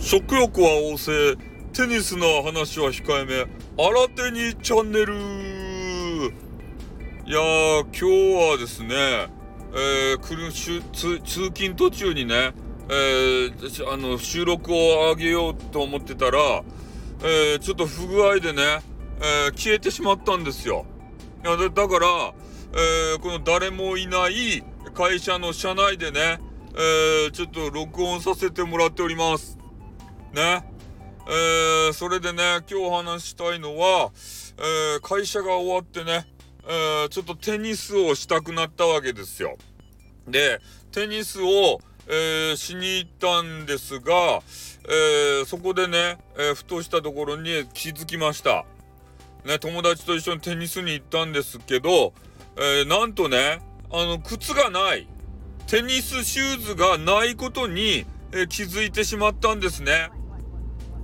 食欲は旺盛、テニスの話は控えめ、新手にチャンネルいやー、今日はですね、えー、来る通通勤途中にね、えー、あの、収録を上げようと思ってたら、えー、ちょっと不具合でね、えー、消えてしまったんですよ。いやだから、えー、この誰もいない会社の社内でね、えー、ちょっと録音させてもらっております。ね。えー、それでね、今日話したいのは、えー、会社が終わってね、えー、ちょっとテニスをしたくなったわけですよ。で、テニスを、えー、しに行ったんですが、えー、そこでね、えふとしたところに気づきました。ね、友達と一緒にテニスに行ったんですけど、えなんとね、あの、靴がない。テニスシューズがないことに、え気づいてしまったんですね。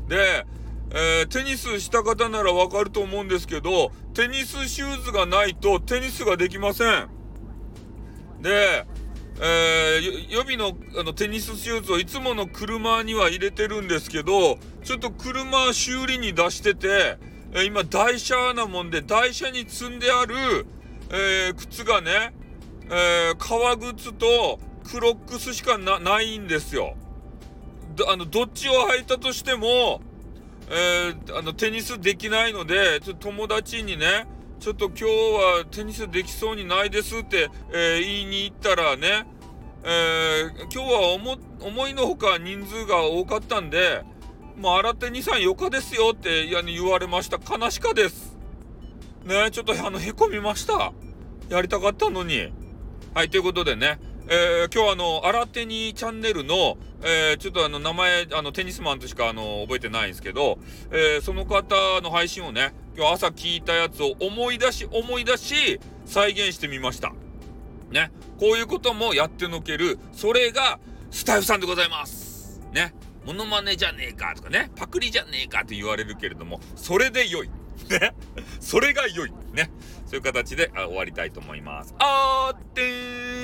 で、えー、テニスした方ならわかると思うんですけど、テニスシューズがないとテニスができません。で、えー、予備のあのテニスシューズをいつもの車には入れてるんですけど、ちょっと車修理に出してて、えー、今台車なもんで台車に積んである、えー、靴がね、えー、革靴とクロックスしかないんですよ。あの、どっちを履いたとしても、えー、あの、テニスできないので、ちょっと友達にね、ちょっと今日はテニスできそうにないですって、えー、言いに行ったらね、えー、今日は思いのほか人数が多かったんで、もう洗って2、3、4日ですよって言われました。悲しかです。ねちょっとあの、へこみました。やりたかったのに。はい、ということでね、えー、今日あの、新手にチャンネルの、えー、ちょっとあの、名前、あの、テニスマンとしかあの、覚えてないんですけど、えー、その方の配信をね、今日朝聞いたやつを思い出し、思い出し、再現してみました。ね。こういうこともやってのける、それが、スタイフさんでございます。ね。モノマネじゃねえかとかね、パクリじゃねえかと言われるけれども、それで良い。ね。それが良い。ね。そういう形で終わりたいと思います。あーってー